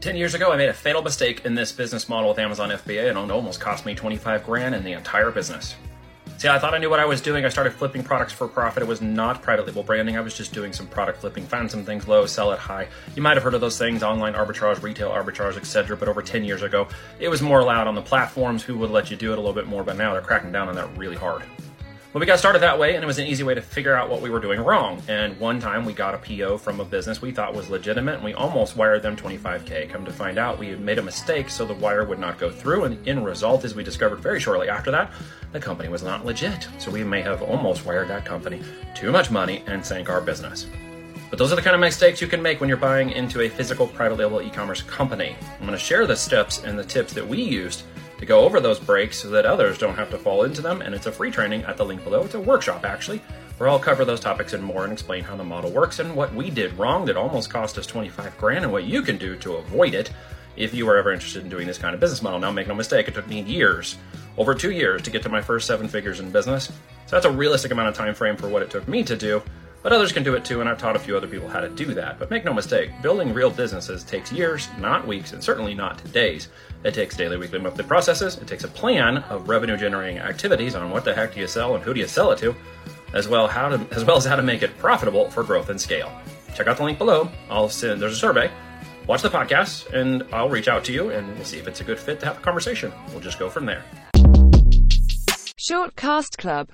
10 years ago, I made a fatal mistake in this business model with Amazon FBA, and it almost cost me 25 grand in the entire business. See, I thought I knew what I was doing. I started flipping products for profit. It was not private label branding. I was just doing some product flipping, find some things low, sell it high. You might have heard of those things, online arbitrage, retail arbitrage, etc. But over 10 years ago, it was more allowed on the platforms who would let you do it a little bit more, but now they're cracking down on that really hard. Well, we got started that way, and it was an easy way to figure out what we were doing wrong. And one time we got a PO from a business we thought was legitimate, and we almost wired them 25K. Come to find out, we had made a mistake, so the wire would not go through. And the end result is we discovered very shortly after that the company was not legit. So we may have almost wired that company too much money and sank our business. But those are the kind of mistakes you can make when you're buying into a physical private label e commerce company. I'm going to share the steps and the tips that we used to go over those breaks so that others don't have to fall into them. And it's a free training at the link below. It's a workshop, actually, where I'll cover those topics and more and explain how the model works and what we did wrong that almost cost us 25 grand and what you can do to avoid it if you are ever interested in doing this kind of business model. Now, make no mistake, it took me years, over two years, to get to my first seven figures in business. So that's a realistic amount of time frame for what it took me to do. But others can do it too, and I've taught a few other people how to do that. But make no mistake, building real businesses takes years, not weeks, and certainly not days. It takes daily, weekly, monthly processes. It takes a plan of revenue generating activities on what the heck do you sell and who do you sell it to, as well how to as well as how to make it profitable for growth and scale. Check out the link below. I'll send there's a survey. Watch the podcast, and I'll reach out to you, and we'll see if it's a good fit to have a conversation. We'll just go from there. Shortcast Club